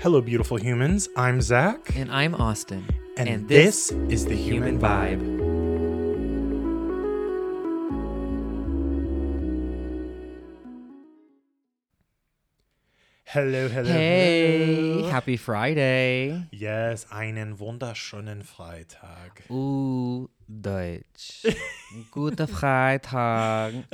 Hello, beautiful humans. I'm Zach, And I'm Austin. and, this, is the Human, Vibe. Hello, hello. Hey, hello. happy Friday. Yes, einen wunderschönen Freitag. Ooh, Deutsch. Gute Freitag.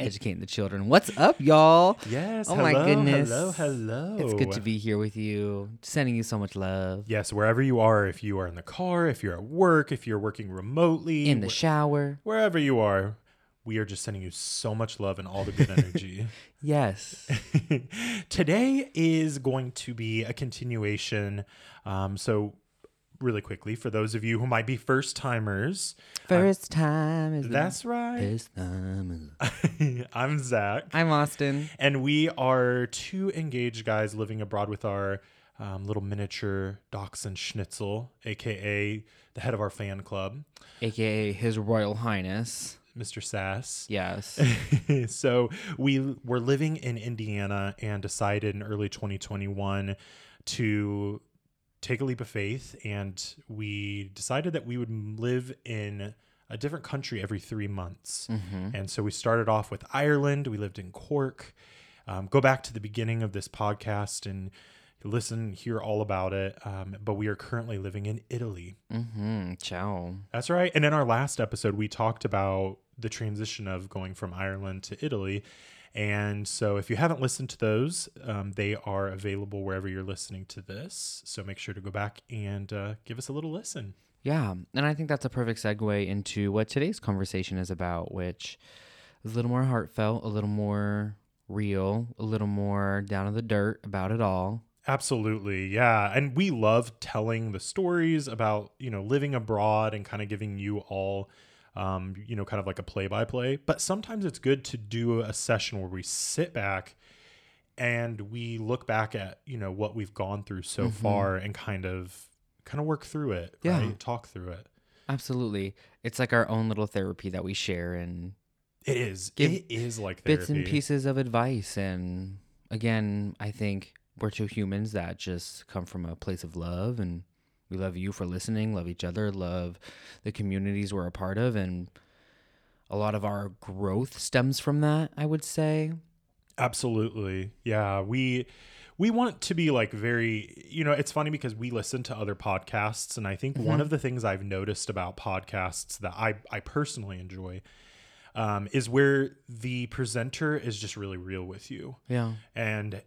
Educating the children. What's up, y'all? Yes, Oh hello, my goodness. hello, hello. It's good to be here with you. Sending you so much love. Yes, wherever you are, if you are in the car, if you're at work, if you're working remotely, In the wh- shower. wherever you are, we are just sending you so much love and all the good energy. Yes. Today is going to be a continuation. Um, so, really quickly, for those of you who might be first timers, First time is that's right. First time is I'm Zach, I'm Austin. and we are two engaged guys living abroad with our um, little miniature dachshund Schnitzel, aka the head of our fan club, AKA His Royal Highness. Mr. Sass. Yes. so we were living in Indiana and decided in early 2021 to take a leap of faith and we decided that we would live in a different country every three months. And so we started off with Ireland. We lived in Cork. Um, go back to the beginning of this podcast and listen, hear all about it. Um, but we are currently living in Italy. mm-hmm. Ciao. That's right. And in our last episode, we talked about the transition of going from Ireland to Italy. And so, if you haven't listened to those, um, they are available wherever you're listening to this. So, make sure to go back and uh, give us a little listen. Yeah, and I think that's a perfect segue into what today's conversation is about, which is a little more heartfelt, a little more real, a little more down in the dirt about it all. Absolutely. Yeah. And we love telling the stories about, you know, living abroad and kind of giving you all, um, you know, kind of like a play by play. But sometimes it's good to do a session where we sit back and we look back at, you know, what we've gone through so far and kind of kind of work through it, Yeah. right? Talk through it. Absolutely. It's like our own little therapy that we share and it is. it is like bits and pieces of advice. And again, I think we're two humans that just come from a place of love and we love you for listening, love each other, love the communities we're a part of. And a lot of our growth stems from that, I would say. Absolutely. Yeah, we we want to be like very, you know, it's funny because we listen to other podcasts and I think one of the things I've noticed about podcasts that I I personally enjoy um is where the presenter is just really real with you Yeah. and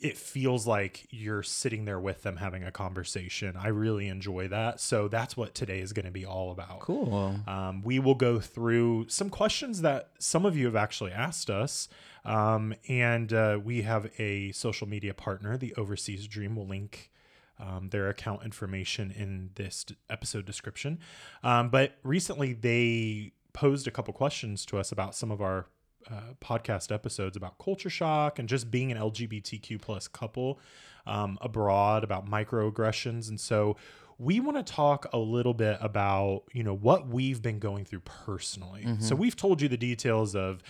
it feels like you're sitting there with them having a conversation. I really enjoy that. So that's what today is going to be all about. Cool. Um, we will go through some questions that some of you have actually asked us. Um, and uh, we have a social media partner, the Overseas Dream. will link um, their account information in this d- episode description. Um, but recently, they posed a couple questions to us about some of our uh, podcast episodes about culture shock and just being an LGBTQ plus couple um, abroad, about microaggressions, and so we want to talk a little bit about you know what we've been going through personally. So we've told you the details of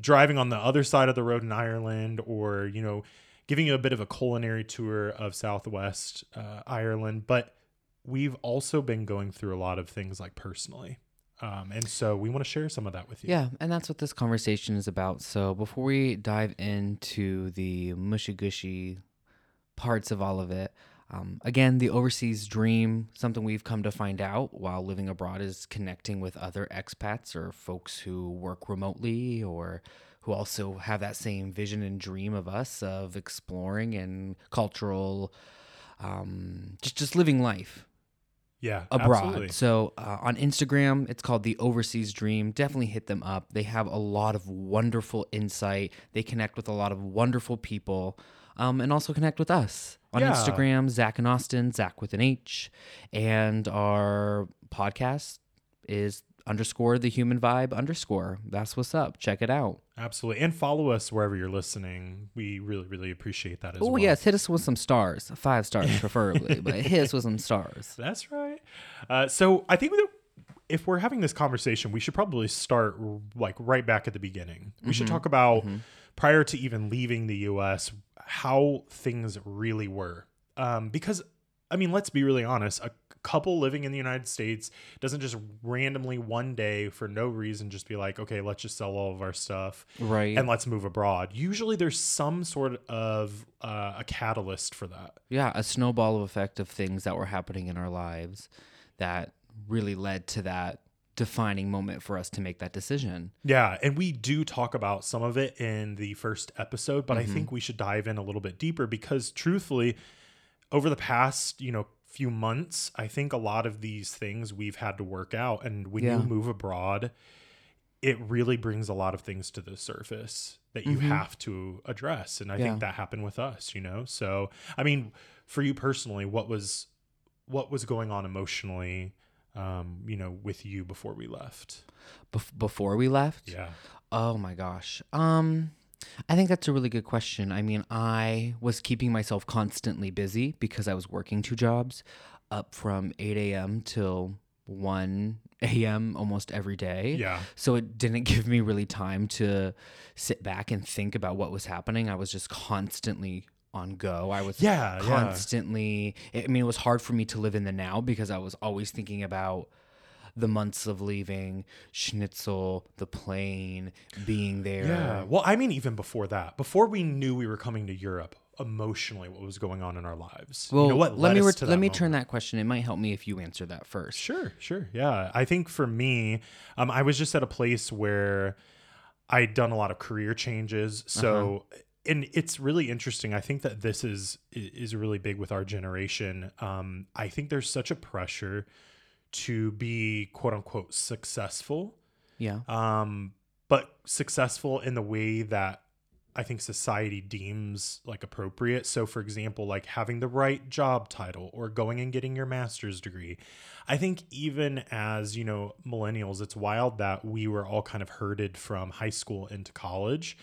driving on the other side of the road in Ireland, or you know giving you a bit of a culinary tour of Southwest uh, Ireland, but we've also been going through a lot of things like personally. Um, and so we want to share some of that with you. Yeah, and that's what this conversation is about. So before we dive into the mushy gushy parts of all of it, um, again, the overseas dream, something we've come to find out while living abroad, is connecting with other expats or folks who work remotely or who also have that same vision and dream of us of exploring and cultural, um, just just living life Yeah, abroad. absolutely. So uh, on Instagram, it's called the Overseas Dream. Definitely hit them up. They have a lot of wonderful insight. They connect with a lot of wonderful people, um, and also connect with us on Yeah. Instagram. Zach and Austin, Zach with an H, and our podcast is underscore the human vibe underscore. That's what's up. Check it out. Absolutely. And follow us wherever you're listening. We really, really appreciate that as Oh well. yes, hit us with some stars, five stars preferably, but hit us with some stars. That's right. Uh, so I think that if we're having this conversation, we should probably start like right back at the beginning. We should talk about prior to even leaving the US, how things really were. Um, because, I mean, let's be really honest. A couple living in the United States doesn't just randomly one day for no reason just be like, okay, let's just sell all of our stuff Right. and let's move abroad. Usually there's some sort of uh, a catalyst for that. yeah, a snowball of effect of things that were happening in our lives that really led to that defining moment for us to make that decision. Yeah, and we do talk about some of it in the first episode, but I think we should dive in a little bit deeper because truthfully, over the past, you know, few months, I think a lot of these things we've had to work out and when Yeah. you move abroad, it really brings a lot of things to the surface that you have to address and I Yeah. think that happened with us, you know. So, I mean, for you personally, what was what was going on emotionally um, you know, with you before we left? Bef- before we left, Yeah. Oh my gosh. Um I think that's a really good question. I mean, I was keeping myself constantly busy because I was working two jobs up from 8 a.m. till 1 a.m. almost every day. Yeah. So it didn't give me really time to sit back and think about what was happening. I was just constantly on go. I was Yeah, yeah. constantly I mean, it was hard for me to live in the now because I was always thinking about the months of leaving, schnitzel, the plane, being there. Yeah. Well, I mean, even before that, before we knew we were coming to Europe, emotionally, what was going on in our lives? Well, you know what? let me re- let me moment? turn that question. It might help me if you answer that first. Sure, sure. Yeah. I think for me, um, I was just at a place where I'd done a lot of career changes. So, Uh-huh. and it's really interesting. I think that this is is really big with our generation. Um, I think there's such a pressure to be quote unquote successful. Yeah. um, but successful in the way that I think society deems like appropriate. So, for example, like having the right job title or going and getting your master's degree. I think even as you know millennials, it's wild that we were all kind of herded from high school into college,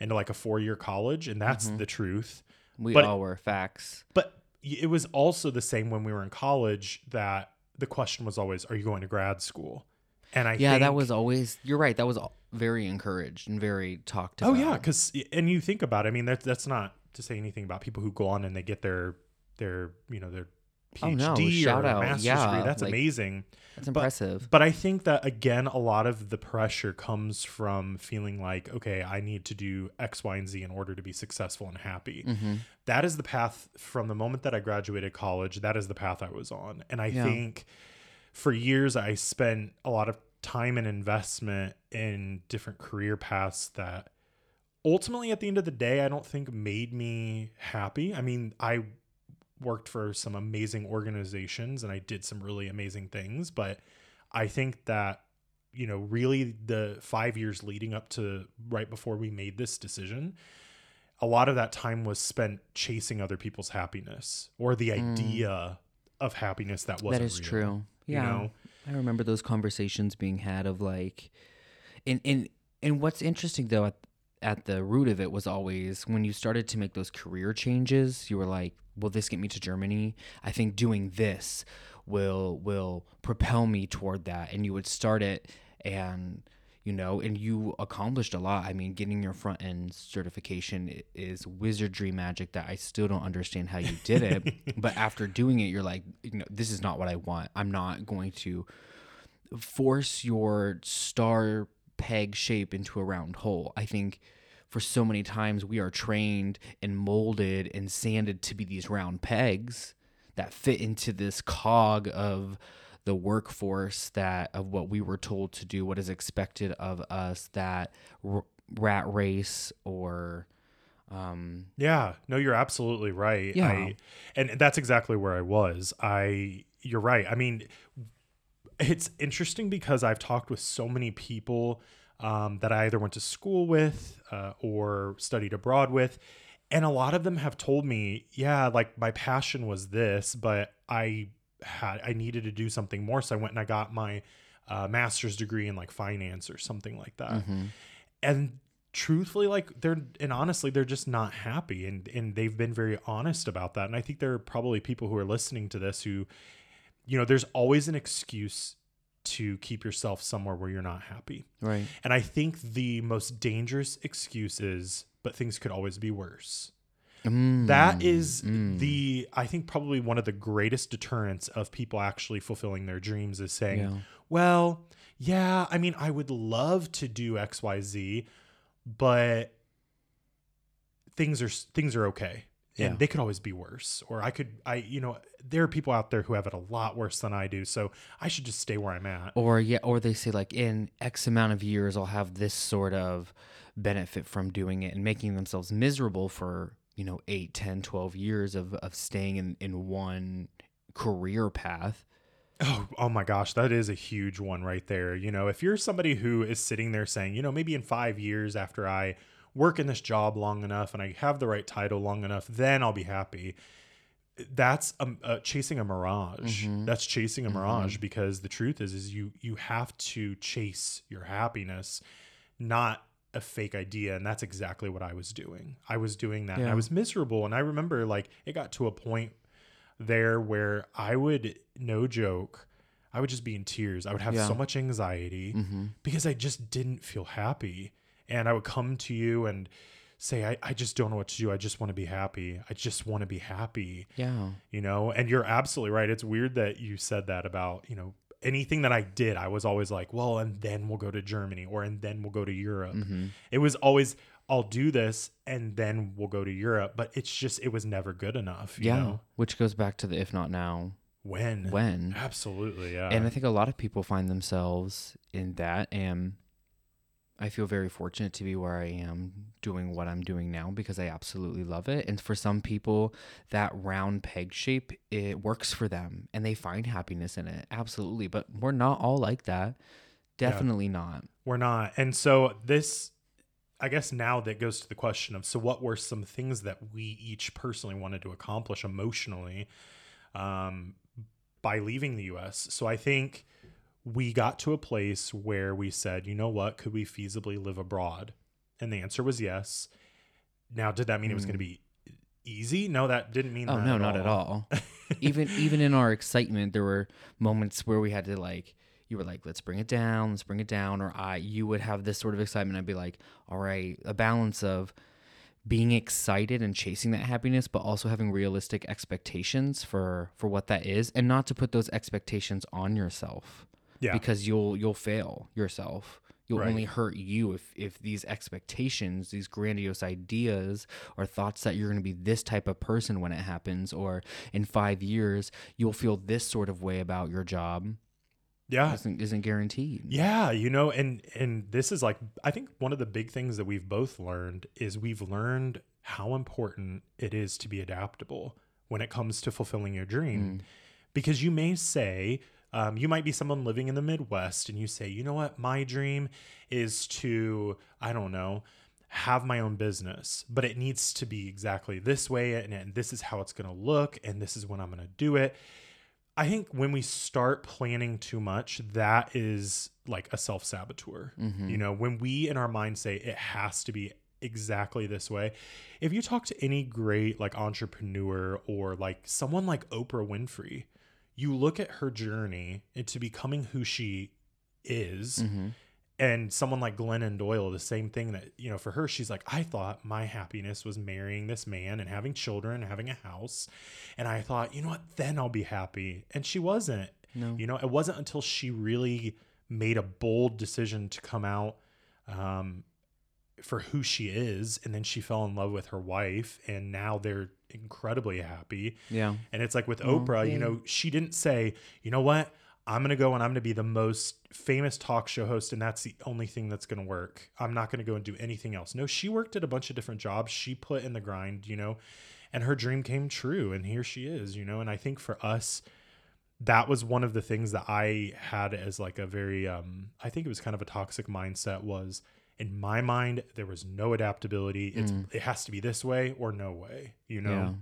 into like a four year college, and that's the truth. We But- all were facts. But it was also the same when we were in college that the question was always, "Are you going to grad school?" And I Yeah, that was always. You're right. That was very encouraged and very talked about. Oh yeah, because and you think about, it, I mean, that's that's not to say anything about people who go on and they get their their you know their Oh, no, shout or out, master's yeah, degree. That's like- amazing. that's impressive. But I think that again, a lot of the pressure comes from feeling like, okay, I need to do X, Y, and Z in order to be successful and happy. Mm-hmm. That is the path from the moment that I graduated college. That is the path I was on, and I Yeah. think for years I spent a lot of time and investment in different career paths that ultimately at the end of the day I don't think made me happy. I mean, I worked for some amazing organizations and I did some really amazing things, but I think that you know, really the 5 years leading up to right before we made this decision, a lot of that time was spent chasing other people's happiness or the idea of happiness that wasn't Mm. That is real, true. you Yeah. know? I remember those conversations being had of like and and and what's interesting though at at the root of it was always when you started to make those career changes, you were like, will this get me to Germany? I think doing this will will propel me toward that. And you would start it and you know, and you accomplished a lot. I mean, getting your front end certification is wizardry magic that I still don't understand how you did it. but after doing it, you're like, you know, this is not what I want. I'm not going to force your star peg shape into a round hole. I think for so many times we are trained and molded and sanded to be these round pegs that fit into this cog of the workforce that of what we were told to do what is expected of us that r- rat race or um Yeah, no, you're absolutely right. Yeah. I, and that's exactly where I was. I, you're right. I mean, it's interesting because I've talked with so many people um, that I either went to school with uh, or studied abroad with, and a lot of them have told me, yeah, like my passion was this, but I had I needed to do something more, so I went and I got my uh, master's degree in like finance or something like that. Mhm. and truthfully like they're and honestly they're just not happy and and they've been very honest about that. And i think there are probably people who are listening to this who you know there's always an excuse to keep yourself somewhere where you're not happy right and i think the most dangerous excuse is but things could always be worse that is mm. the I think probably one of the greatest deterrents of people actually fulfilling their dreams is saying, Yeah. well, yeah, I mean, I would love to do XYZ, but things are things are okay. And Yeah. they could always be worse. Or I could I you know, there are people out there who have it a lot worse than I do. So I should just stay where I'm at. Or yeah, or they say like in X amount of years I'll have this sort of benefit from doing it and making themselves miserable for, you know, 8, 10, 12 years of, of staying in, in one career path. Oh, oh my gosh, that is a huge one right there. You know, if you're somebody who is sitting there saying, you know, maybe in five years after I work in this job long enough and I have the right title long enough, then I'll be happy. That's um, uh, chasing a mirage. That's chasing a mirage because the truth is, is you you have to chase your happiness, not a fake idea. And that's exactly what I was doing. I was doing that. And I was miserable. And I remember like it got to a point there where I would, no joke, I would just be in tears. I would have Yeah. so much anxiety Mm-hmm. because I just didn't feel happy. And I would come to you and say, I, I just don't know what to do. I just want to be happy. I just want to be happy, Yeah. you know? And you're absolutely right. It's weird that you said that about, you know, anything that I did, I was always like, well, and then we'll go to Germany or and then we'll go to Europe. Mm-hmm. It was always, I'll do this and then we'll go to Europe. But it's just, it was never good enough. You Yeah. Know? Which goes back to the if not now, When? when. Absolutely. Yeah. and I think a lot of people find themselves in that. And I feel very fortunate to be where I am doing what I'm doing now because I absolutely love it. And for some people, that round peg shape, it works for them and they find happiness in it. Absolutely. But we're not all like that. Definitely not. We're not. And so this I guess now that goes to the question of so what were some things that we each personally wanted to accomplish emotionally um, by leaving the US. So I think we got to a place where we said, you know what, could we feasibly live abroad? And the answer was yes. Now, did that mean it was going to be easy? No, that didn't mean Hmm. Oh that no, at not at all. even even in our excitement, there were moments where we had to like you were like, let's bring it down, let's bring it down, or I you would have this sort of excitement. I'd be like, all right, a balance of being excited and chasing that happiness, but also having realistic expectations for for what that is, and not to put those expectations on yourself Yeah. because you'll you'll fail yourself. You'll Right. only hurt you if if these expectations, these grandiose ideas or thoughts that you're going to be this type of person when it happens or in 5 years you'll feel this sort of way about your job yeah. isn't isn't guaranteed. Yeah, you know, and and this is like I think one of the big things that we've both learned is we've learned how important it is to be adaptable when it comes to fulfilling your dream. Mm. Because you may say, um, you might be someone living in the Midwest and you say, you know what, my dream is to, I don't know, have my own business, but it needs to be exactly this way and, and this is how it's going to look and this is when I'm going to do it. I think when we start planning too much, that is like a self saboteur. You know, when we in our mind say it has to be exactly this way. If you talk to any great like entrepreneur or like someone like Oprah Winfrey, you look at her journey into becoming who she is. And someone like Glennon Doyle, the same thing that, you know, for her, she's like, I thought my happiness was marrying this man and having children and having a house. And I thought, you know what, then I'll be happy. And she wasn't. No. You know, it wasn't until she really made a bold decision to come out um, for who she is. And then she fell in love with her wife. And now they're incredibly happy. Yeah. And it's like with Oh, Oprah, yeah. you know, she didn't say, you know what, I'm going to go and I'm going to be the most famous talk show host, and that's the only thing that's going to work. I'm not going to go and do anything else. No, she worked at a bunch of different jobs. She put in the grind, you know, and her dream came true. And here she is, you know. And I think for us, that was one of the things that I had as like a very, um, I think it was kind of a toxic mindset was in my mind, there was no adaptability. It's, it has to be this way or no way, you know? Yeah.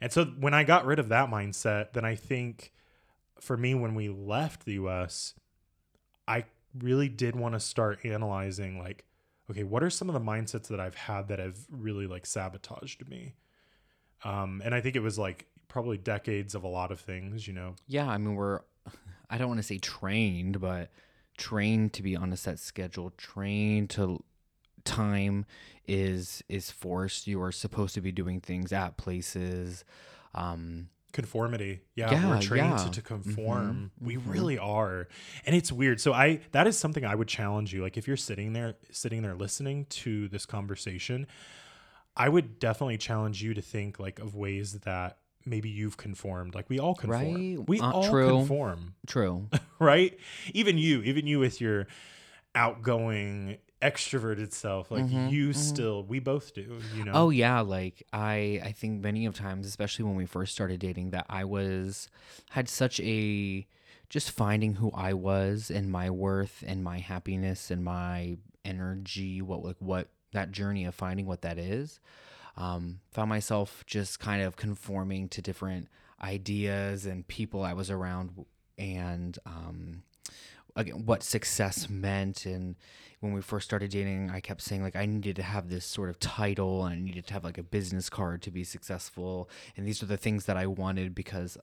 And so when I got rid of that mindset, then I think for me, when we left the US, I really did want to start analyzing like, okay, what are some of the mindsets that I've had that have really like sabotaged me? Um, and I think it was like probably decades of a lot of things, you know. Yeah, I mean we're I don't want to say trained, but trained to be on a set schedule, trained to time is is forced. You are supposed to be doing things at places. Um, conformity yeah, Yeah, we're trained yeah. to, to conform Mhm, we mhm. really are and it's weird so i that is something i would challenge you like if you're sitting there sitting there listening to this conversation i would definitely challenge you to think like of ways that maybe you've conformed like we all conform Right, we uh, all true. conform true. right even you even you with your outgoing extroverted self like Mhm, you mhm. still we both do you know Oh yeah, like I I think many of times, especially when we first started dating, that I was had such a just finding who I was and my worth and my happiness and my energy, what like what that journey of finding what that is. Um, found myself just kind of conforming to different ideas and people I was around and um again what success meant. And when we first started dating i kept saying like i needed to have this sort of title and i needed to have like a business card to be successful. And these are the things that i wanted because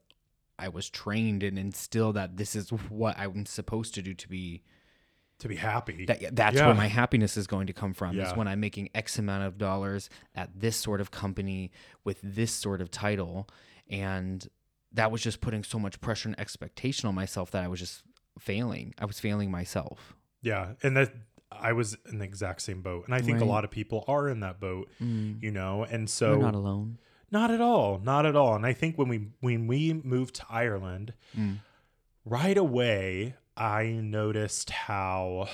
i was trained and instilled that this is what i'm supposed to do to be to be happy. That that's Yeah. where my happiness is going to come from is when i'm making x amount of dollars at this sort of company with this sort of title. And that was just putting so much pressure and expectation on myself that i was just failing. I was failing myself. Yeah, and that I was in the exact same boat, and I think a lot of people are in that boat, you know. And so, you're not alone. Not at all, not at all. And I think when we when we moved to Ireland, Mm. right away, I noticed how,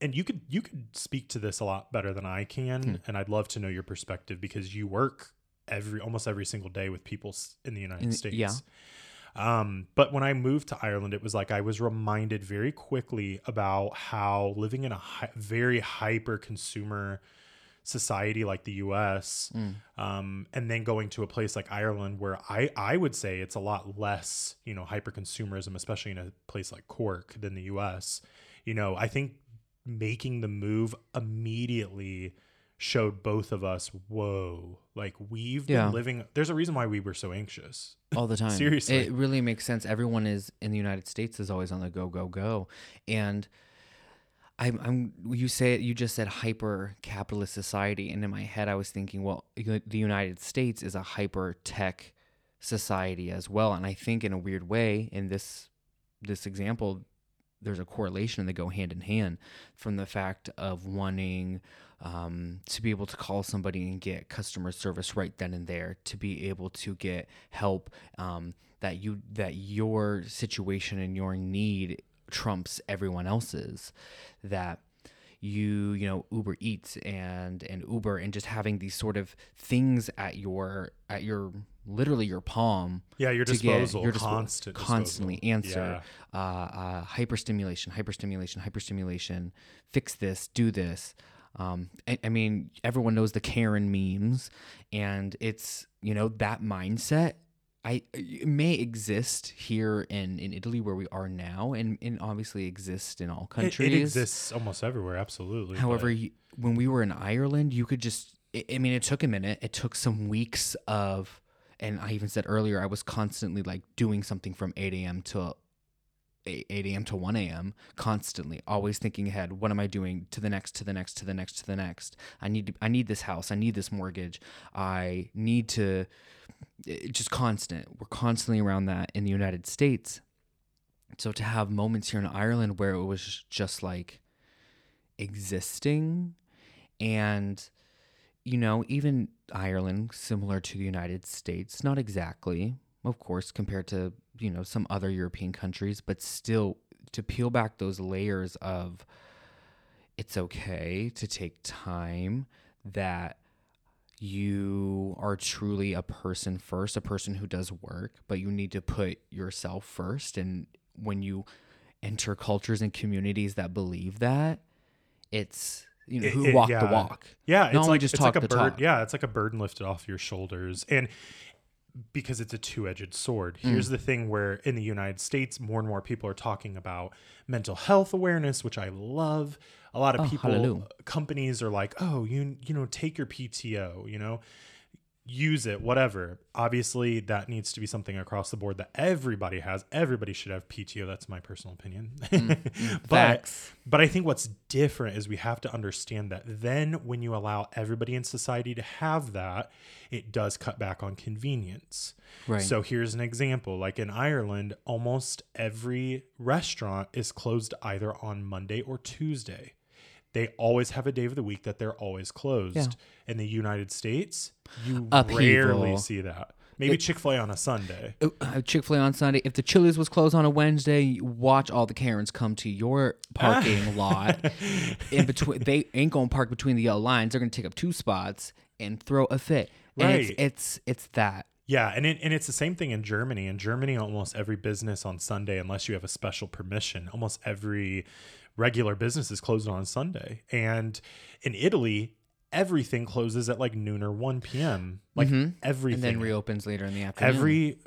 and you could you could speak to this a lot better than I can, Hmm. and I'd love to know your perspective because you work every almost every single day with people in the United In- States. yeah. Um, but when I moved to Ireland, it was like I was reminded very quickly about how living in a hi- very hyper consumer society like the US, Mm. um, and then going to a place like Ireland where I, I would say it's a lot less, you know, hyper consumerism, especially in a place like Cork than the US. You know, I think making the move immediately showed both of us, whoa, like we've Yeah. been living, there's a reason why we were so anxious. all the time. Seriously. it really makes sense. Everyone is in the United States is always on the go, go, go, and I'm, I'm. You say you just said hyper capitalist society, and in my head I was thinking, well, the United States is a hyper tech society as well, and I think in a weird way, in this this example, there's a correlation and they go hand in hand from the fact of wanting um, to be able to call somebody and get customer service right then and there, to be able to get help um, that you that your situation and your need trumps everyone else's. That you you know Uber Eats and and Uber and just having these sort of things at your at your literally your palm Yeah, your disposal, your dispo- constant constantly disposal. answer uh, uh, hyperstimulation, hyperstimulation, hyperstimulation. Fix this, do this. Um, I, I mean, everyone knows the Karen memes, and it's you know that mindset. I it may exist here in, in Italy where we are now, and, and obviously exist in all countries. it exists almost everywhere, absolutely. However, you, when we were in Ireland, you could just, I mean, it took a minute. It took some weeks of, and I even said earlier, I was constantly like doing something from 8 a.m. to 8 a.m. to 1 a.m. constantly, always thinking ahead. What am I doing to the next, to the next, to the next, to the next? I need, to, I need this house. I need this mortgage. I need to, eh, just constant. We're constantly around that in the United States. So to have moments here in Ireland where it was just like existing and you know even Ireland similar to the United States not exactly of course compared to you know some other European countries but still to peel back those layers of it's okay to take time that you are truly a person first, a person who does work, but you need to put yourself first. And when you enter cultures and communities that believe that, it's you know who it- walk the walk. Yeah, Not it's only like just it's talk like a bird. talk. Yeah, it's like a burden lifted off your shoulders, and because it's a two-edged sword. Mm. Here's the thing: where in the United States, more and more people are talking about mental health awareness, which I love. A lot of Oh, people, hallelujah. companies are like, "Oh, you you know, take your PTO," you know. Use it, whatever. Obviously, that needs to be something across the board that everybody has. Everybody should have PTO. That's my personal opinion. Mm. but Facts. but I think what's different is we have to understand that then when you allow everybody in society to have that, it does cut back on convenience. Right. So here's an example. Like in Ireland, almost every restaurant is closed either on Monday or Tuesday. They always have a day of the week that they're always closed. Yeah. In the United States, you Upheaval. rarely see that. Maybe Chick Fil A on a Sunday. Oh, uh, Chick Fil A on Sunday. If the Chili's was closed on a Wednesday, you watch all the Karens come to your parking lot. In between, they ain't gonna park between the yellow lines. They're gonna take up two spots and throw a fit. And Right. it's, it's it's that. Yeah, and it, and it's the same thing in Germany. In Germany, almost every business on Sunday, unless you have a special permission, almost every regular businesses closed on Sunday. And in Italy, everything closes at like noon or one p.m. Like and everything. then reopens later in the afternoon. every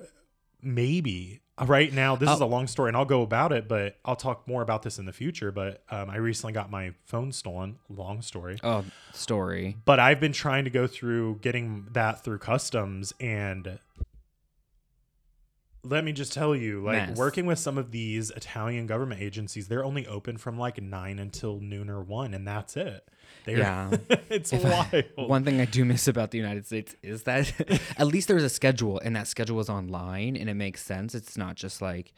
maybe right now this is Oh. a long story and i'll go about it but i'll talk more about this in the future but um, i recently got my phone stolen long story oh story. but I've been trying to go through getting that through customs and let me just tell you like Mess. working with some of these Italian government agencies they're only open from like 9 until noon or 1 and that's it. They're, Yeah. it's If wild. I- one thing I do miss about the United States is that at least there's a schedule, and that schedule is online, and it makes sense. It's not just like,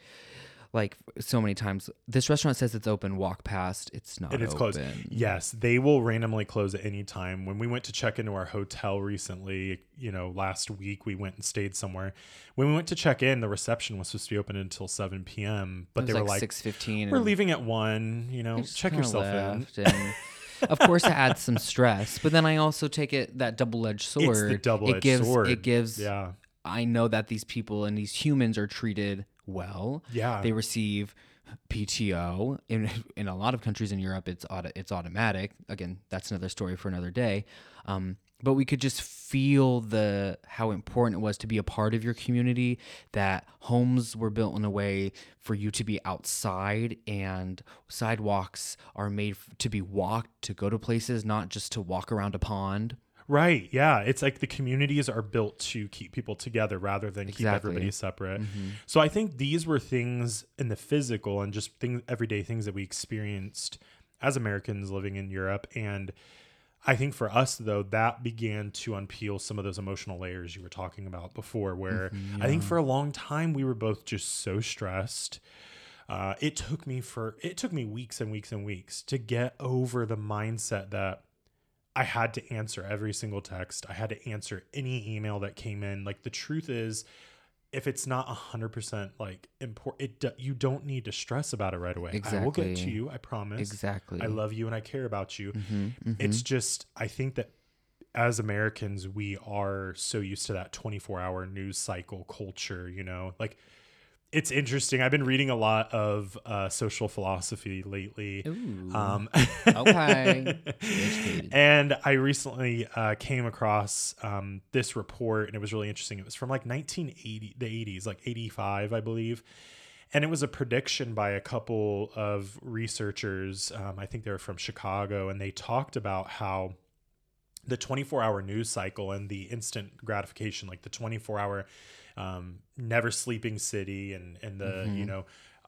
like so many times. This restaurant says it's open. Walk past, it's not. and it's open. closed. Yes, they will randomly close at any time. When we went to check into our hotel recently, you know, last week we went and stayed somewhere. When we went to check in, the reception was supposed to be open until 7 p.m. But they was were like like, six fifteen. "We're leaving at one." You know, check yourself in. of course, it adds some stress, but then I also take it that double edged sword. Double-edged it gives, sword. It gives. Yeah. I know that these people and these humans are treated well. Yeah. They receive PTO in in a lot of countries in Europe. It's auto, it's automatic. Again, that's another story for another day. Um, but we could just feel the how important it was to be a part of your community. That homes were built in a way for you to be outside, and sidewalks are made to be walked to go to places, not just to walk around a pond. Right. Yeah. It's like the communities are built to keep people together rather than keep everybody separate. So I think these were things in the physical and just things, everyday things that we experienced as Americans living in Europe. And I think for us, though, that began to unpeel some of those emotional layers you were talking about before, where I think for a long time we were both just so stressed. Uh, it took me for it took me weeks and weeks and weeks to get over the mindset that I had to answer every single text. I had to answer any email that came in. Like the truth is, if it's not a hundred percent like important, it you don't need to stress about it right away. exactly. I will get to you. I promise. Exactly. I love you and I care about you. Mhm, It's just I think that as Americans, we are so used to that 24 hour news cycle culture, you know, like it's interesting. I've been reading a lot of uh, social philosophy lately. Ooh. Um, Okay. And I recently uh, came across um, this report, and it was really interesting. It was from like 1980, the 80s, like 85, I believe. And it was a prediction by a couple of researchers. Um, I think they were from Chicago, and they talked about how the 24 hour news cycle and the instant gratification, like the 24 hour um, never sleeping city, and, and the, you know,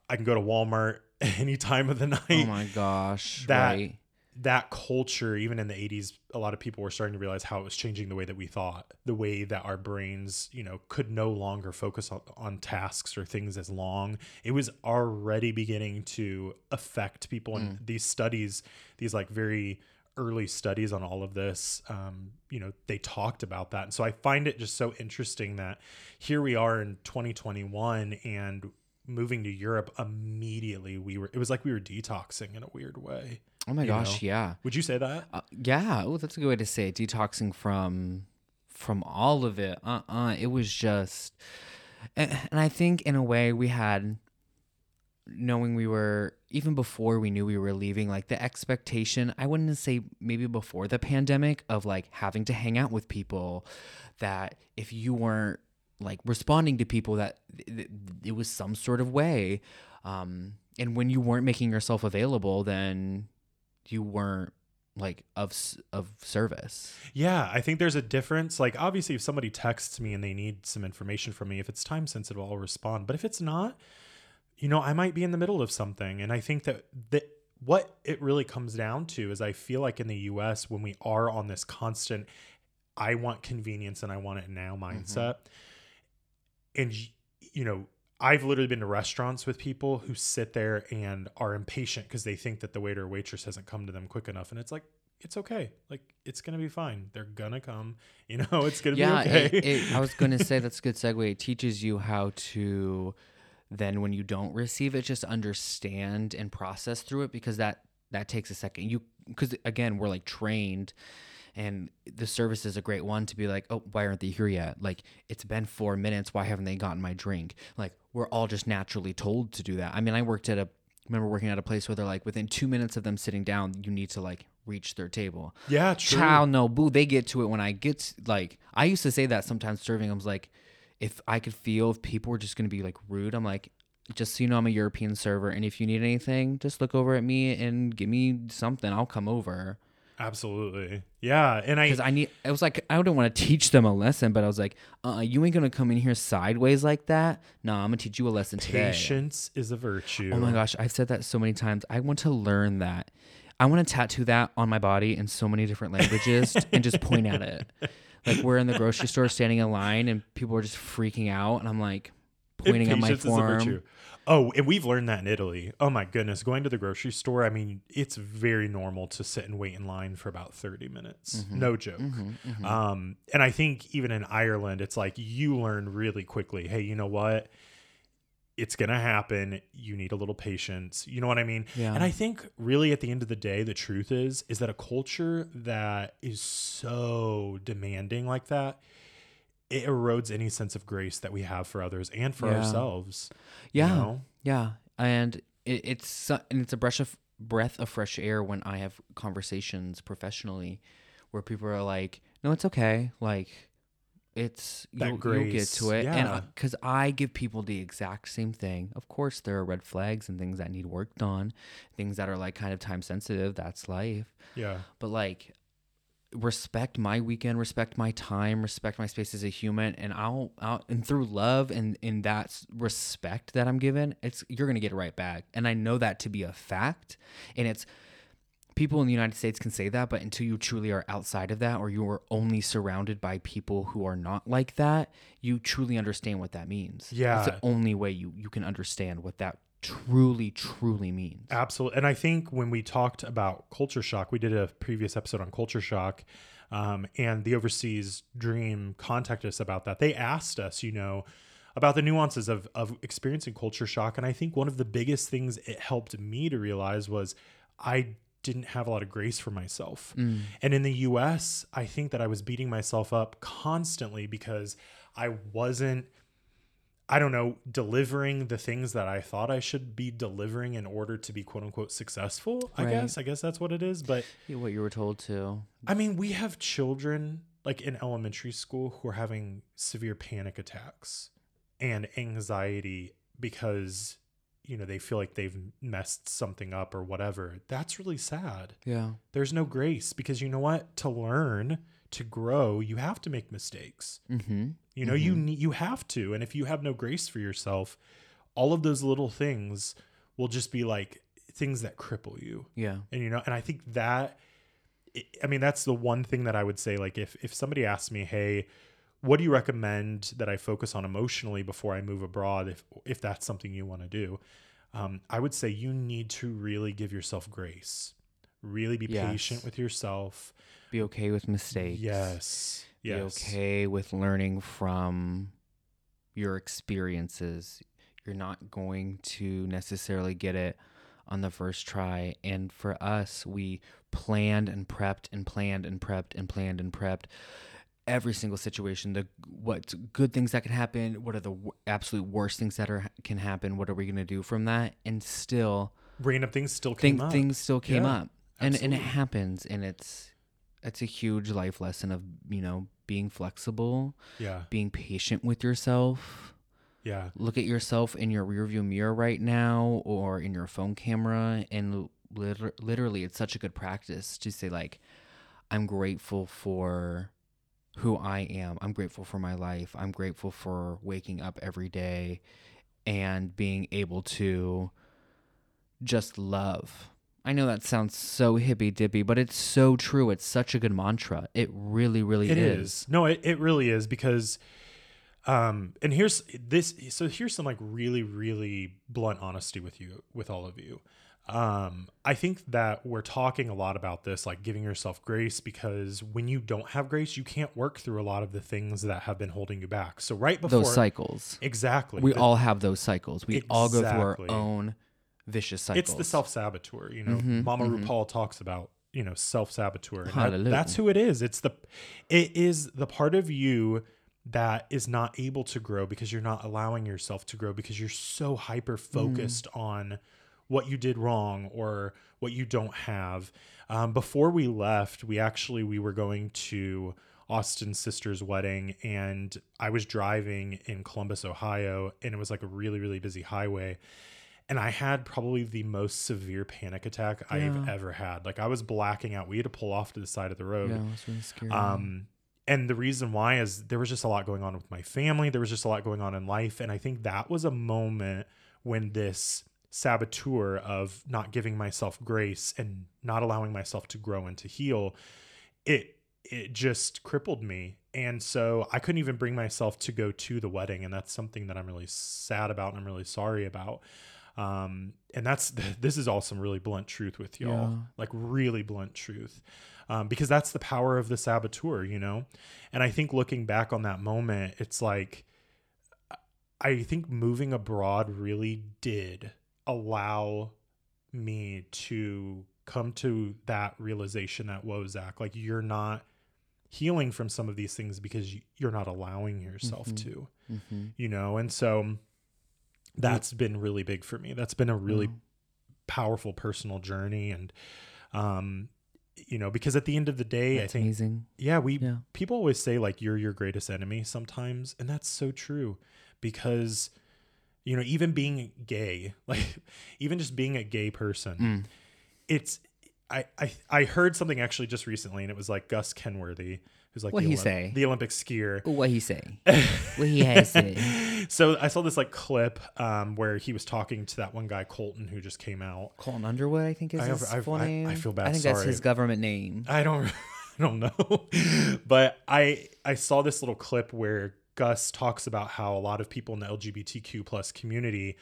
I can go to Walmart any time of the night oh my gosh. that right. that culture even in the 80s a lot of people were starting to realize how it was changing the way that we thought the way that our brains you know could no longer focus on, on tasks or things as long it was already beginning to affect people and these studies these like very early studies on all of this um, you know they talked about that and so i find it just so interesting that here we are in 2021 and moving to Europe immediately we were it was like we were detoxing in a weird way. Oh my gosh. know? Yeah. Would you say that? Uh, yeah. Oh, that's a good way to say it. Detoxing from from all of it. Uh uh It was just, and, and I think in a way we had, knowing we were even before we knew we were leaving, like the expectation. I wouldn't say maybe before the pandemic of like having to hang out with people, that if you weren't like responding to people that th- th- it was some sort of way um and when you weren't making yourself available then you weren't like of of service. Yeah, I think there's a difference. Like, obviously, if somebody texts me and they need some information from me, if it's time sensitive, I'll respond. But if it's not, you know, I might be in the middle of something. And I think that that what it really comes down to is I feel like in the US, when we are on this constant, I want convenience and I want it now mm-hmm. mindset, and you know, I've literally been to restaurants with people who sit there and are impatient because they think that the waiter or waitress hasn't come to them quick enough. And it's like, it's okay. Like, it's going to be fine. They're going to come. You know, it's going to Yeah, be okay. it, it, I was going to say that's a good segue. It teaches you how to then when you don't receive it, just understand and process through it because that that takes a second. You because again, we're like trained. And the service is a great one to be like, oh, why aren't they here yet? Like, it's been four minutes. Why haven't they gotten my drink? Like, we're all just naturally told to do that. I mean, I worked at a, remember working at a place where they're like, within two minutes of them sitting down, you need to like reach their table. yeah, true. Child, no, boo. They get to it when I get to, like. I used to say that sometimes serving. I was like, if I could feel if people were just gonna be like rude, I'm like, just so you know, I'm a European server, and if you need anything, just look over at me and give me something. I'll come over Absolutely. Yeah. And I, because I need. I was like, I don't want to teach them a lesson, but I was like, uh, you ain't gonna come in here sideways like that. No, I'm gonna teach you a lesson today. patience is a virtue. Oh my gosh, I've said that so many times. I want to learn that. I want to tattoo that on my body in so many different languages and just point at it. Like we're in the grocery store standing in line and people are just freaking out and I'm like pointing at my Patience is a virtue. form. Oh, and we've learned that in Italy. Oh my goodness, going to the grocery store, I mean, it's very normal to sit and wait in line for about 30 minutes. Mm-hmm. No joke. Um, and I think even in Ireland, it's like you learn really quickly, hey, you know what? It's going to happen. You need a little patience. You know what I mean? Yeah. And I think really at the end of the day, the truth is is that a culture that is so demanding like that, it erodes any sense of grace that we have for others and for Yeah. ourselves. you Yeah. know? Yeah. And it, it's and it's a breath of breath of fresh air when I have conversations professionally where people are like, "No, it's okay." Like it's That you'll, you'll get to it, yeah. and because I give people the exact same thing. Of course, there are red flags and things that need worked on, things that are like kind of time sensitive. That's life. Yeah. but like respect my weekend respect my time respect my space as a human and i'll, I'll and through love and in that respect that i'm given it's you're gonna get it right back and i know that to be a fact and it's people in the united states can say that but until you truly are outside of that or you are only surrounded by people who are not like that you truly understand what that means Yeah. it's the only way you you can understand what that truly truly means Absolutely. And I think when we talked about culture shock, we did a previous episode on culture shock. Um, and the overseas dream contacted us about that. They asked us, you know, about the nuances of, of experiencing culture shock. And I think one of the biggest things it helped me to realize was I didn't have a lot of grace for myself. Mm. And in the US, I think that I was beating myself up constantly because I wasn't I don't know, delivering the things that I thought I should be delivering in order to be quote unquote successful. I Right. guess. I guess that's what it is. But what you were told to I mean, we have children like in elementary school who are having severe panic attacks and anxiety because, you know, they feel like they've messed something up or whatever. That's really sad. yeah There's no grace because you know what? To learn, to grow, you have to make mistakes. mm-hmm You know, you need you have to, and if you have no grace for yourself, all of those little things will just be like things that cripple you. yeah And you know, and I think that I- I mean that's the one thing that I would say like if if somebody asks me, "Hey, what do you recommend that I focus on emotionally before I move abroad if if that's something you want to do?" Um, I would say you need to really give yourself grace. Really be Yes. patient with yourself. be okay with mistakes. Yes. Yes. Be okay with learning from your experiences. You're not going to necessarily get it on the first try. And for us, we planned and prepped and planned and prepped and planned and prepped every single situation. The what good things that can happen. What are the w- absolute worst things that are can happen? What are we gonna do from that? And still, Random things still came think up. things still came Yeah, up and and it happens and it's it's a huge life lesson of you know being flexible Yeah. being patient with yourself Yeah. look at yourself in your rearview mirror right now or in your phone camera and liter- literally it's such a good practice to say like i'm grateful for who i am i'm grateful for my life i'm grateful for waking up every day and being able to just love i know that sounds so hippy dippy but it's so true it's such a good mantra it really really It is. is. No, it, it really is because um and here's this so here's some like really really blunt honesty with you with all of you. Um I think that we're talking a lot about this like giving yourself grace because when you don't have grace you can't work through a lot of the things that have been holding you back. So right before those cycles. Exactly. We the- all have those cycles. We all go through our own vicious cycles it's the self-saboteur you know? Mhm, mama mhm. rupaul talks about you know self-saboteur that- that's who it is. It's the it is the part of you that is not able to grow because you're not allowing yourself to grow because you're so hyper focused Mm. on what you did wrong or what you don't have um, before we left we actually we were going to austin's sister's wedding and i was driving in columbus ohio and it was like a really really busy highway and I had probably the most severe panic attack I've ever had. Like I was blacking out. We had to pull off to the side of the road. yeah really scary Um, and the reason why is there was just a lot going on with my family. There was just a lot going on in life, and I think that was a moment when this saboteur of not giving myself grace and not allowing myself to grow and to heal, it it just crippled me. And so I couldn't even bring myself to go to the wedding, and that's something that I'm really sad about and I'm really sorry about. Um, and that's this is all some really blunt truth with y'all, Yeah. like really blunt truth, um, because that's the power of the saboteur, you know. And I think looking back on that moment, it's like I think moving abroad really did allow me to come to that realization that whoa zach like you're not healing from some of these things because you, you're not allowing yourself Mhm. to hmm you know? And so that's been really big for me. That's been a really powerful personal journey and um you know because at the end of the day That's i think amazing. Yeah we yeah. people always say like you're your greatest enemy sometimes and that's so true because you know even being gay like even just being a gay person Mm. it's I, I i heard something actually just recently and it was like gus kenworthy who's like What'd the, he say? the olympic skier what he say what he has said so i saw this like clip um where he was talking to that one guy colton who just came out Colton Underwood, I think is I his I've- full I- I feel bad, I think that's his government name. I don't I don't know. but I I saw this little clip where Gus talks about how a lot of people in the LGBTQ plus community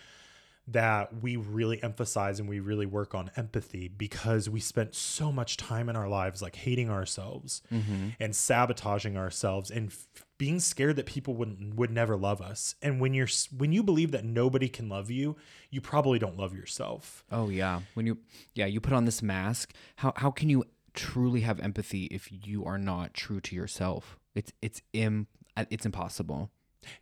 that we really emphasize and we really work on empathy because we spent so much time in our lives like hating ourselves Mm-hmm. and sabotaging ourselves and f- being scared that people would would never love us. And when you're when you believe that nobody can love you, you probably don't love yourself. Oh yeah, when you yeah you put on this mask, how how can you truly have empathy if you are not true to yourself? It's it's im it's impossible.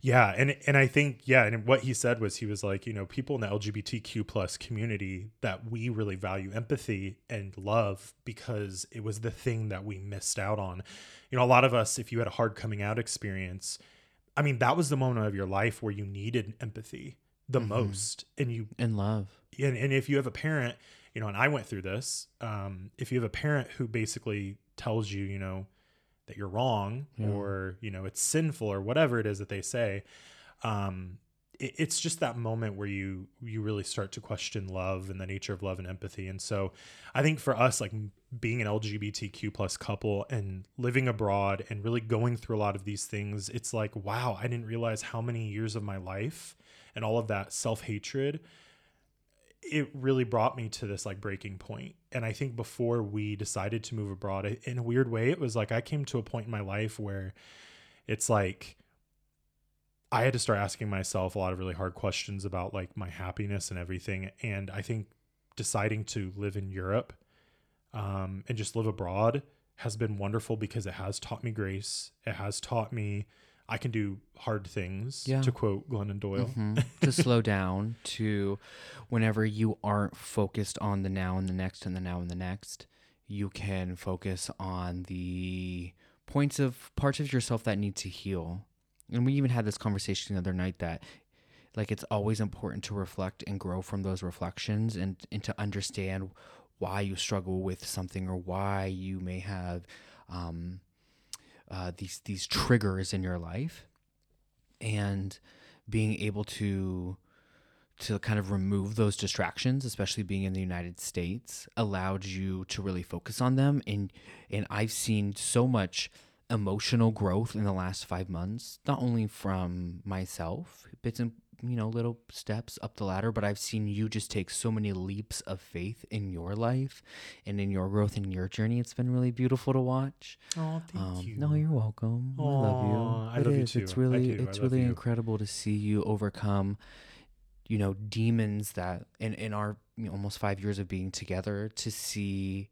Yeah, and and I think yeah, and what he said was he was like, you know, people in the LGBTQ plus community that we really value empathy and love because it was the thing that we missed out on. You know, a lot of us, if you had a hard coming out experience, I mean, that was the moment of your life where you needed empathy the Mhm. most, and you In love. and, and if you have a parent, you know, and I went through this, um, if you have a parent who basically tells you, you know, that you're wrong Yeah. or, you know, it's sinful or whatever it is that they say, um, it, it's just that moment where you, you really start to question love and the nature of love and empathy. And so I think for us, like being an LGBTQ plus couple and living abroad and really going through a lot of these things, it's like, wow, I didn't realize how many years of my life and all of that self hatred it really brought me to this like breaking point. And i think before we decided to move abroad in a weird way it was like i came to a point in my life where it's like i had to start asking myself a lot of really hard questions about like my happiness and everything. And i think deciding to live in europe um, and just live abroad has been wonderful because it has taught me grace. It has taught me i can do hard things Yeah. to quote glennon doyle Mhm. to slow down to whenever you aren't focused on the now and the next and the now and the next you can focus on the points of parts of yourself that need to heal and we even had this conversation the other night that like it's always important to reflect and grow from those reflections and and to understand why you struggle with something or why you may have um, uh, these these triggers in your life, and being able to to kind of remove those distractions, especially being in the United States, allowed you to really focus on them. And and I've seen so much emotional growth in the last five months, not only from myself, bits and you know little steps up the ladder, but I've seen you just take so many leaps of faith in your life and in your growth and your journey. It's been really beautiful to watch. Oh, thank Um, you. No, you're welcome. I love you. I It love you is. It's too. I really, it's really you. incredible to see you overcome, you know, demons that in in our you know, almost five years of being together to see,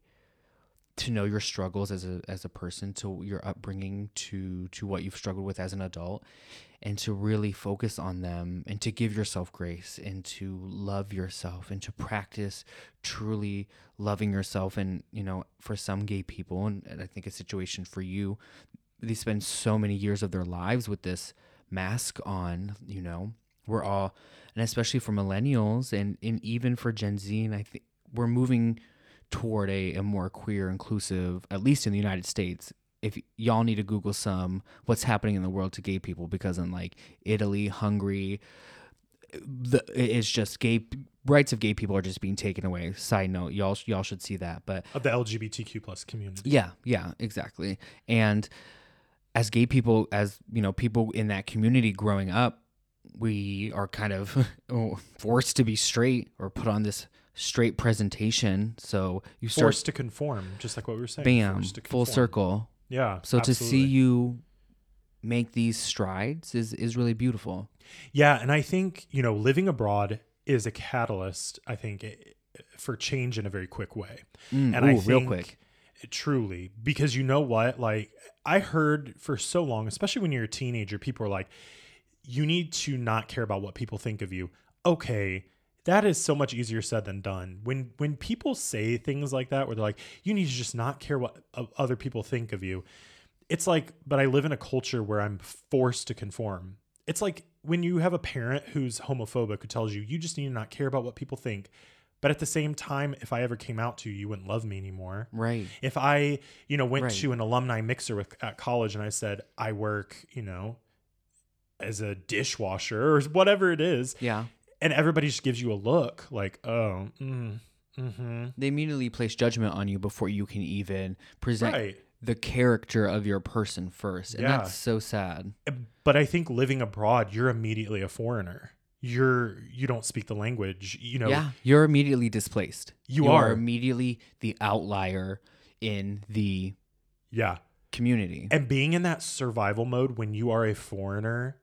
to know your struggles as a as a person, to your upbringing, to to what you've struggled with as an adult, and to really focus on them, and to give yourself grace, and to love yourself, and to practice truly loving yourself. And you know, for some gay people, and, I think a situation for you they spend so many years of their lives with this mask on you know we're all and especially for millennials and, and even for gen z and i think we're moving toward a, a more queer inclusive at least in the united states if y'all need to google some what's happening in the world to gay people because in like italy hungary the, it's just gay rights of gay people are just being taken away side note y'all y'all should see that but Of the LGBTQ plus community. yeah, yeah, exactly. And as gay people, as you know, people in that community growing up, we are kind of forced to be straight or put on this straight presentation. So you start Forced to conform, just like what we were saying. bam, full circle. Yeah. So to see you make these strides is is really beautiful. Yeah, and I think you know living abroad is a catalyst. I think for change in a very quick way. Mm, and I ooh, real quick. truly because you know what, like I heard for so long, especially when you're a teenager, people are like, "You need to not care about what people think of you." Okay. That is so much easier said than done. When when people say things like that, where they're like, "You need to just not care what other people think of you," it's like, but I live in a culture where I'm forced to conform. It's like when you have a parent who's homophobic who tells you, you just need to not care about what people think. But at the same time, if I ever came out to you, you wouldn't love me anymore. Right. If I, you know, went Right. to an alumni mixer with, at college and I said, I work, you know, as a dishwasher or whatever it is, Yeah. And everybody just gives you a look like, oh, mm, mm-hmm. They immediately place judgment on you before you can even present Right. the character of your person first. And Yeah. that's so sad. but I think living abroad, you're immediately a foreigner. You're you don't speak the language. You know, yeah, you're immediately displaced. You are. immediately the outlier in the yeah. community. And being in that survival mode when you are a foreigner,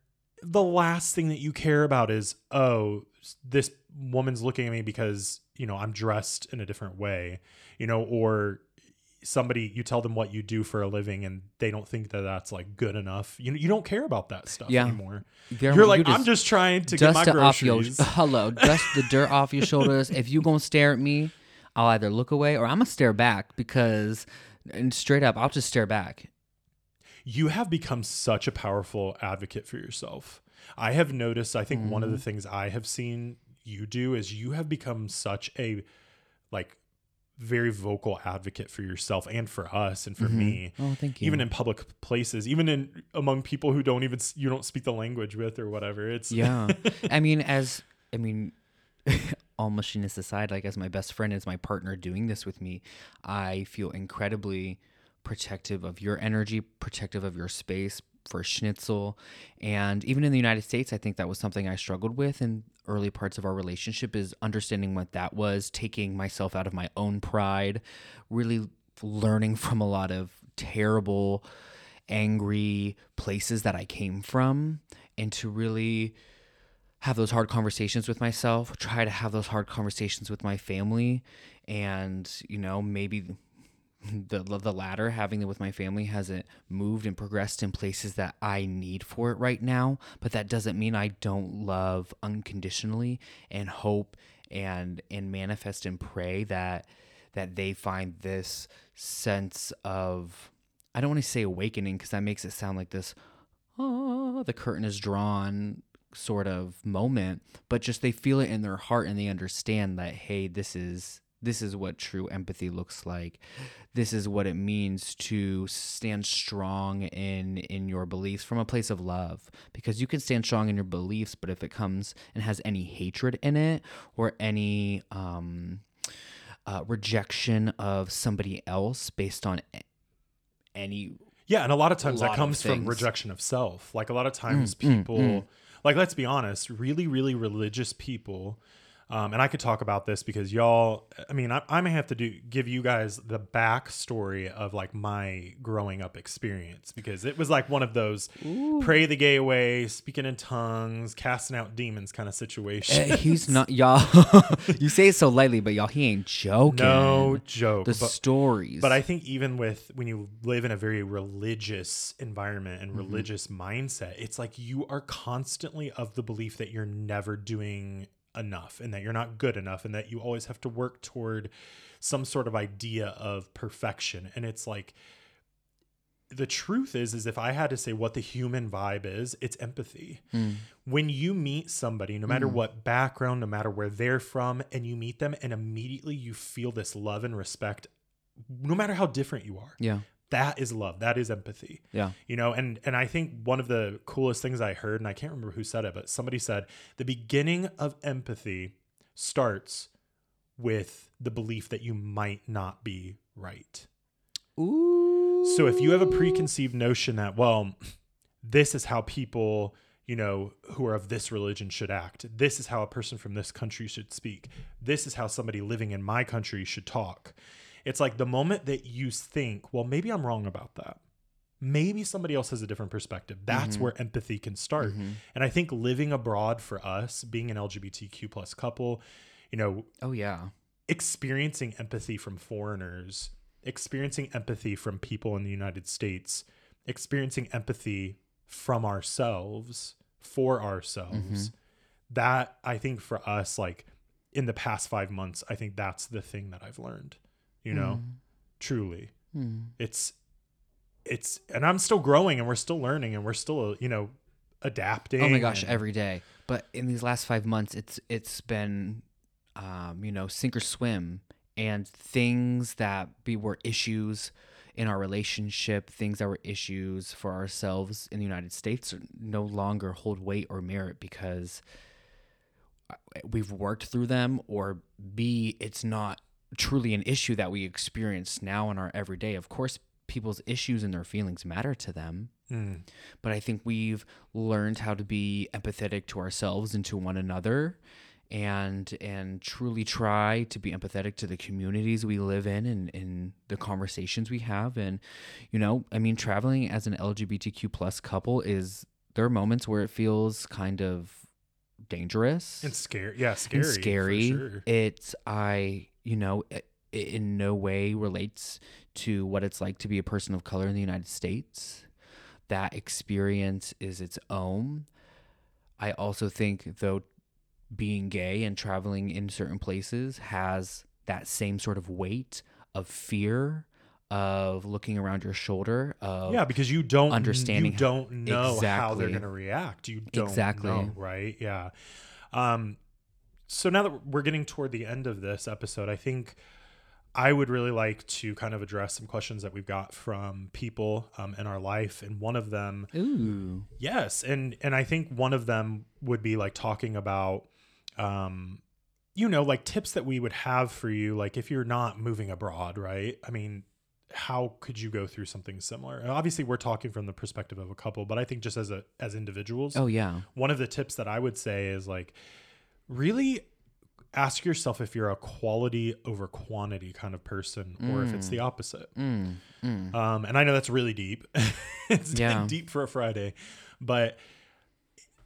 the last thing that you care about is, oh, this woman's looking at me because, you know, I'm dressed in a different way, you know, or somebody you tell them what you do for a living and they don't think that that's like good enough. You know, you don't care about that stuff Yeah. anymore. They're- You're like, you I'm just trying to get my off your hello, dust the dirt off your shoulders. If you gonna stare at me, I'll either look away or I'm gonna stare back because, and straight up, I'll just stare back. You have become such a powerful advocate for yourself. I have noticed, I think one of Mm-hmm. the things I have seen you do is you have become such a like very vocal advocate for yourself and for us and for me. Oh, thank you. Even in public places, even in among people who don't even you don't speak the language with or whatever. It's yeah, I mean, as I mean, all machinist aside, like as my best friend, as my partner doing this with me, I feel incredibly protective of your energy, protective of your space for Schnitzel, and even in the United States, I think that was something I struggled with in early parts of our relationship is understanding what that was, taking myself out of my own pride, really learning from a lot of terrible angry places that I came from and to really have those hard conversations with myself, try to have those hard conversations with my family and you know maybe the the latter having it with my family hasn't moved and progressed in places that I need for it right now, but that doesn't mean I don't love unconditionally and hope and and manifest and pray that that they find this sense of I don't want to say awakening because that makes it sound like this oh the curtain is drawn sort of moment but just they feel it in their heart and they understand that hey this is this is what true empathy looks like this is what it means to stand strong in in your beliefs from a place of love because you can stand strong in your beliefs but if it comes and has any hatred in it or any um uh, rejection of somebody else based on any Yeah, and a lot of times lot that comes from rejection of self. Like a lot of times Mm, mm, people mm. like let's be honest, really really religious people um, and I could talk about this because y'all. I mean, I, I may have to do give you guys the backstory of like my growing up experience because it was like one of those pray the gay away, speaking in tongues, casting out demons kind of situation. Uh, he's not y'all you say it so lightly but y'all he ain't joking no joke. the but- stories But I think even with when you live in a very religious environment Mm-hmm. and religious mindset, it's like you are constantly of the belief that you're never doing enough and that you're not good enough and that you always have to work toward some sort of idea of perfection. And it's like the truth is is if I had to say what the human vibe is, it's empathy. Mm. When you meet somebody, no matter what background, no matter where they're from, and you meet them and immediately you feel this love and respect no matter how different you are yeah that is love. That is empathy. Yeah. You know and and i think one of the coolest things i heard and i can't remember who said it but somebody said the beginning of empathy starts with the belief that you might not be right. Ooh. so if you have a preconceived notion that well this is how people you know who are of this religion should act this is how a person from this country should speak this is how somebody living in my country should talk it's like the moment that you think well maybe i'm wrong about that. Maybe somebody else has a different perspective. That's mm-hmm. where empathy can start. Mm-hmm. And i think living abroad for us being an lgbtq plus couple you know oh yeah. experiencing empathy from foreigners, experiencing empathy from people in the United States, experiencing empathy from ourselves for ourselves. Mm-hmm. That I think for us, like in the past five months, I think that's the thing that I've learned, you know, truly. Mm. It's, it's, and I'm still growing and we're still learning and we're still, you know, adapting. oh my gosh and- every day but in these last five months it's it's been um you know sink or swim and things that be were issues in our relationship things that were issues for ourselves in the united states no longer hold weight or merit because uh, we've worked through them or b it's not truly an issue that we experience now in our everyday of course people's issues and their feelings matter to them Mm. but I think we've learned how to be empathetic to ourselves and to one another and and truly try to be empathetic to the communities we live in and in the conversations we have and you know I mean traveling as an LGBTQ plus couple is there are moments where it feels kind of dangerous and scary. Yeah, scary. and scary. sure. It's I, you know, it, it in no way relates to what it's like to be a person of color in the United States. That experience is its own. I also think though being gay and traveling in certain places has that same sort of weight of fear of looking around your shoulder of yeah because you don't understanding you don't know how they're going to react you don't Exactly. know right yeah um so now that we're getting toward the end of this episode i think i would really like to kind of address some questions that we've got from people um, in our life and one of them ooh Yes, and and I think one of them would be like talking about um you know, like tips that we would have for you like if you're not moving abroad, right? I mean, how could you go through something similar? And obviously we're talking from the perspective of a couple, but I think just as a as individuals, oh yeah one of the tips that I would say is like really ask yourself if you're a quality over quantity kind of person or if it's the opposite. mm, mm. Um, and I know that's really deep. it's Yeah. deep for a Friday, but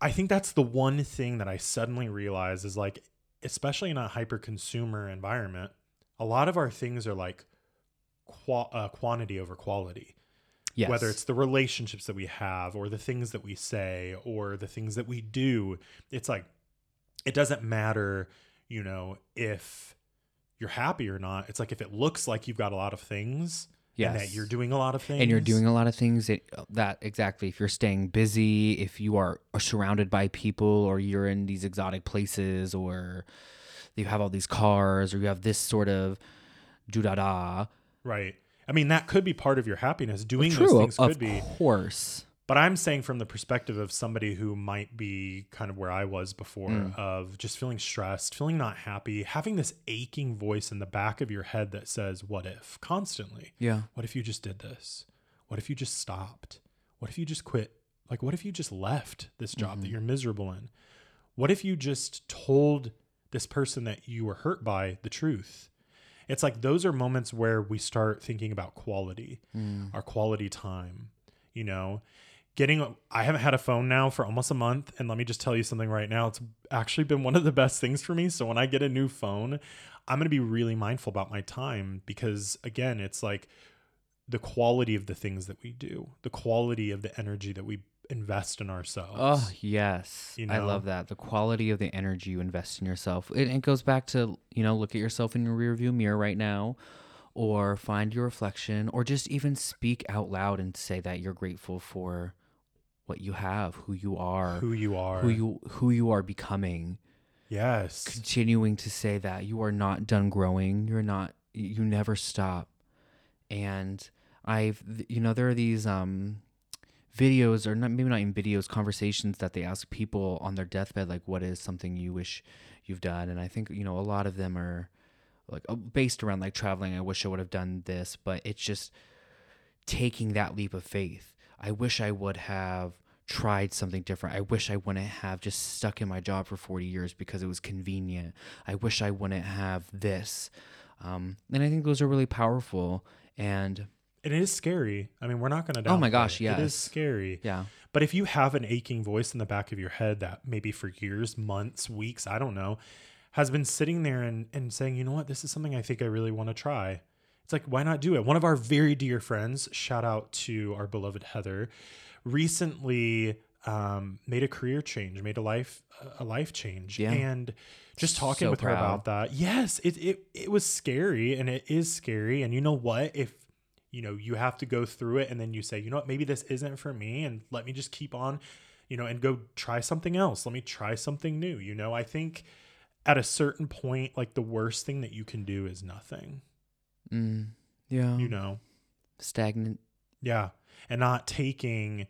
I think that's the one thing that I suddenly realize is like, especially in a hyper consumer environment, a lot of our things are like qua- uh, quantity over quality. yes Whether it's the relationships that we have, or the things that we say, or the things that we do, it's like it doesn't matter, you know, if you're happy or not. It's like if it looks like you've got a lot of things, and that you're doing a lot of things, and you're doing a lot of things that, that exactly if you're staying busy if you are surrounded by people or you're in these exotic places or you have all these cars or you have this sort of do da da. Right. I mean, that could be part of your happiness. Doing True, those things of could be. course. But I'm saying from the perspective of somebody who might be kind of where I was before Mm. of just feeling stressed, feeling not happy, having this aching voice in the back of your head that says, What if? constantly. Yeah. What if you just did this? What if you just stopped? What if you just quit? Like, what if you just left this job Mm-hmm. that you're miserable in? What if you just told this person that you were hurt by the truth? It's like those are moments where we start thinking about quality, Mm. our quality time, you know. Getting, I haven't had a phone now for almost a month. And let me just tell you something right now. It's actually been one of the best things for me. So when I get a new phone, I'm going to be really mindful about my time because, again, it's like the quality of the things that we do, the quality of the energy that we invest in ourselves. Oh yes, You I love that. The quality of the energy you invest in yourself. It, it goes back to you know look at yourself in your rearview mirror right now, or find your reflection, or just even speak out loud and say that you're grateful for what you have, who you are, who you are. who you who you are becoming. yes. Continuing to say that you are not done growing. You're not. You never stop. And I've you know there are these um videos or not maybe not even videos conversations that they ask people on their deathbed like what is something you wish you've done and i think you know a lot of them are like uh, based around like traveling i wish i would have done this but it's just taking that leap of faith i wish i would have tried something different i wish i wouldn't have just stuck in my job for 40 years because it was convenient i wish i wouldn't have this um, and i think those are really powerful and And it is scary. I mean, we're not going to. Die. Oh my gosh, It yes. is scary. yeah But if you have an aching voice in the back of your head that maybe for years, months, weeks, I don't know, has been sitting there and, and saying, you know what, this is something I think I really want to try. It's like, why not do it? One of our very dear friends, shout out to our beloved Heather, recently um, made a career change, made a life a life change, Yeah. and just talking So with her about that. Yes, it, it it was scary, and it is scary. And you know what? If you know you have to go through it, and then you say, you know what, maybe this isn't for me, and let me just keep on, you know, and go try something else. Let me try something new. You know, I think at a certain point, like the worst thing that you can do is nothing. Mm, yeah You know, stagnant yeah, and not taking,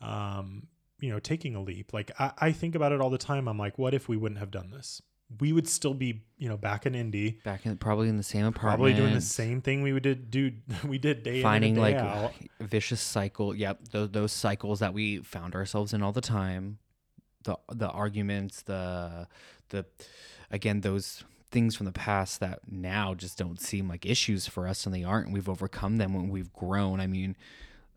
um, you know, taking a leap. Like I, I think about it all the time. I'm like, what if we wouldn't have done this? We would still be, you know, back in Indy, back in probably in the same apartment probably doing the same thing we would did do. We did day finding in and day like out. vicious cycle yep those, those cycles that we found ourselves in all the time the the arguments the the again those things from the past that now just don't seem like issues for us and they aren't and we've overcome them when we've grown. I mean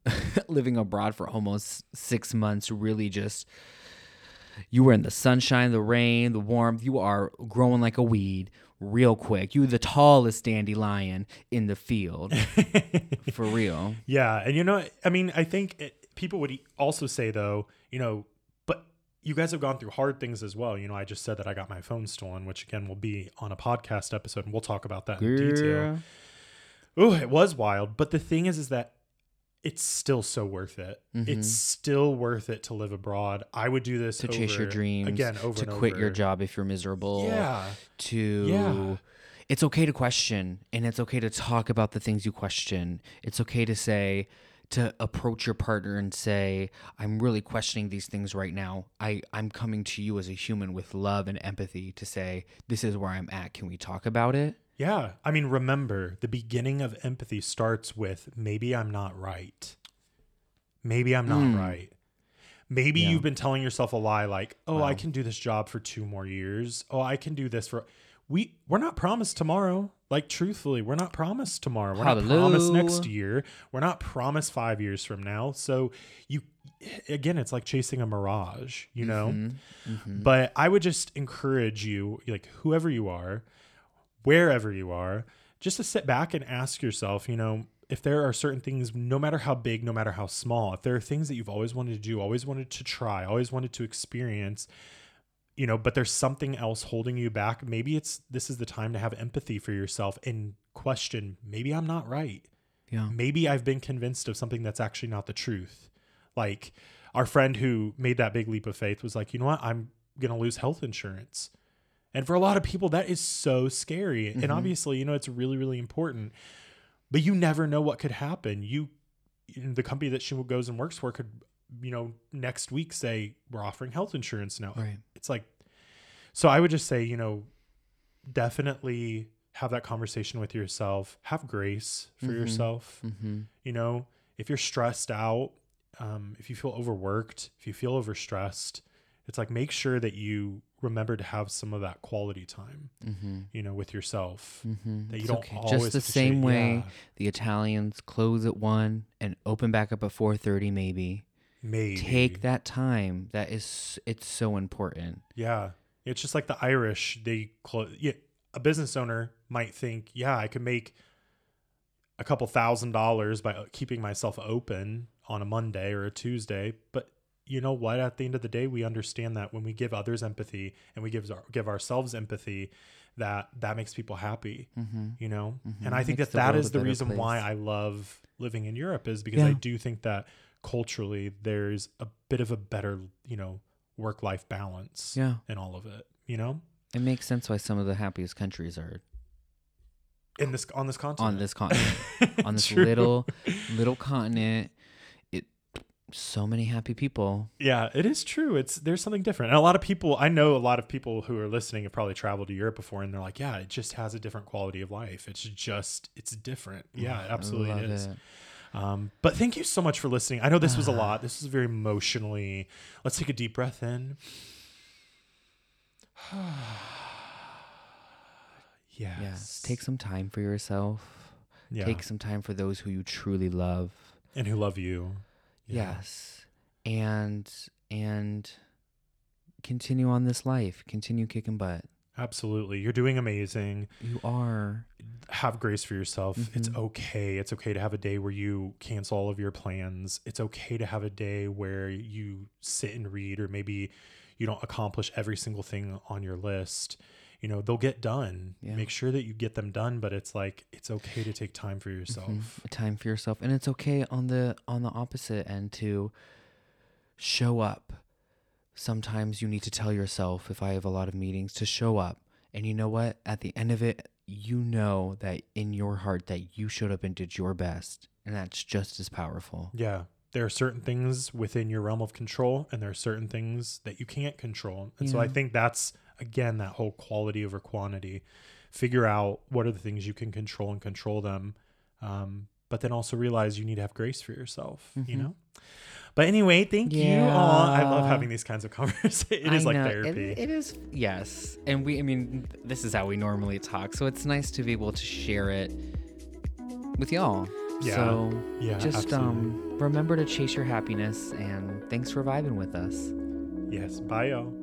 living abroad for almost six months really just you were in the sunshine the rain the warmth you are growing like a weed real quick. You the tallest dandelion in the field for real. Yeah, and you know, I mean, I think it, people would also say though, you know, you guys have gone through hard things as well. You know, I just said that I got my phone stolen, which again will be on a podcast episode, and we'll talk about that in detail. Oh, it was wild, but the thing is, is that it's still so worth it. It's still worth it to live abroad. I would do this Mm-hmm. to chase your over- dreams again, over to quit your job if you're miserable Yeah, to Yeah. it's okay to question and it's okay to talk about the things you question it's okay to say to approach your partner and say i'm really questioning these things right now i i'm coming to you as a human with love and empathy to say this is where i'm at can we talk about it yeah. I mean, remember, the beginning of empathy starts with maybe I'm not right. Maybe I'm not Mm. right. Maybe Yeah. you've been telling yourself a lie like, "Oh, I can do this job for 2 more years. Oh, I can do this for we we're not promised tomorrow. Like truthfully, we're not promised tomorrow. We're not promised next year. We're not promised 5 years from now. So you again, it's like chasing a mirage, you know? Mhm. But I would just encourage you, like whoever you are, wherever you are, just to sit back and ask yourself, you know, if there are certain things, no matter how big, no matter how small, if there are things that you've always wanted to do, always wanted to try, always wanted to experience, you know, but there's something else holding you back, maybe it's this is the time to have empathy for yourself and question, maybe I'm not right yeah maybe I've been convinced of something that's actually not the truth. Like our friend who made that big leap of faith was like, you know what? I'm going to lose health insurance. And for a lot of people, that is so scary. And mm-hmm. obviously, you know, it's really, really important. But you never know what could happen. You, you the company that she goes and works for could, you know, next week say, we're offering health insurance now. Right. It's like, so I would just say, you know, definitely have that conversation with yourself. Have grace for yourself. Mm-hmm. You know, if you're stressed out, um, if you feel overworked, if you feel overstressed, it's like make sure that you remember to have some of that quality time, Mm-hmm. you know, with yourself. Mm-hmm. That you It's don't okay. always Just the same way yeah, the Italians close at one and open back up at four thirty, maybe. Maybe Take that time. That is, it's so important. Yeah, it's just like the Irish. They close. Yeah, a business owner might think, yeah, I could make a couple thousand dollars by keeping myself open on a Monday or a Tuesday, but you know what? At the end of the day, we understand that when we give others empathy and we give our, give ourselves empathy, that that makes people happy. Mm-hmm. You know, Mhm. and I think that that is the reason why. I love living in Europe is because I do think that culturally there's a bit of a better, you know, work life balance Yeah, in all of it. You know, it makes sense why some of the happiest countries are in this on this continent. on this continent, on this True. little little continent. It so many happy people. Yeah, it is true. It's there's something different. And a lot of people I know a lot of people who are listening have probably traveled to Europe before and they're like, Yeah, it just has a different quality of life. It's just it's different. Yeah, it absolutely is. it. Um, but thank you so much for listening. I know this was a Ah. lot. This is very emotionally. Let's take a deep breath in. yes. Yes, take some time for yourself. yeah. Take some time for those who you truly love. and who love you. Yeah. Yes. And and continue on this life. Continue kicking butt. Absolutely. You're doing amazing. You are. have grace for yourself. It's Mhm. okay. It's okay to have a day where you cancel all of your plans. It's okay to have a day where you sit and read, or maybe you don't accomplish every single thing on your list. You know, they'll get done. Yeah. Make sure that you get them done, but it's like it's okay to take time for yourself. Mhm. Time for yourself. And it's okay on the on the opposite end to show up. Sometimes you need to tell yourself if I have a lot of meetings to show up. And you know what? At the end of it, you know that in your heart that you showed up and did your best. And that's just as powerful. Yeah. There are certain things within your realm of control, and there are certain things that you can't control. And so I think that's, again, that whole quality over quantity. Figure out what are the things you can control and control them. Um, but then also realize you need to have grace for yourself, you Mhm. know? But anyway, thank you all. I love having these kinds of conversations. It is I like know, therapy. It, it is, yes. And we, I mean, this is how we normally talk. So it's nice to be able to share it with y'all. Yeah. So yeah. just absolutely. um, remember to chase your happiness and thanks for vibing with us. yes. Bye, y'all.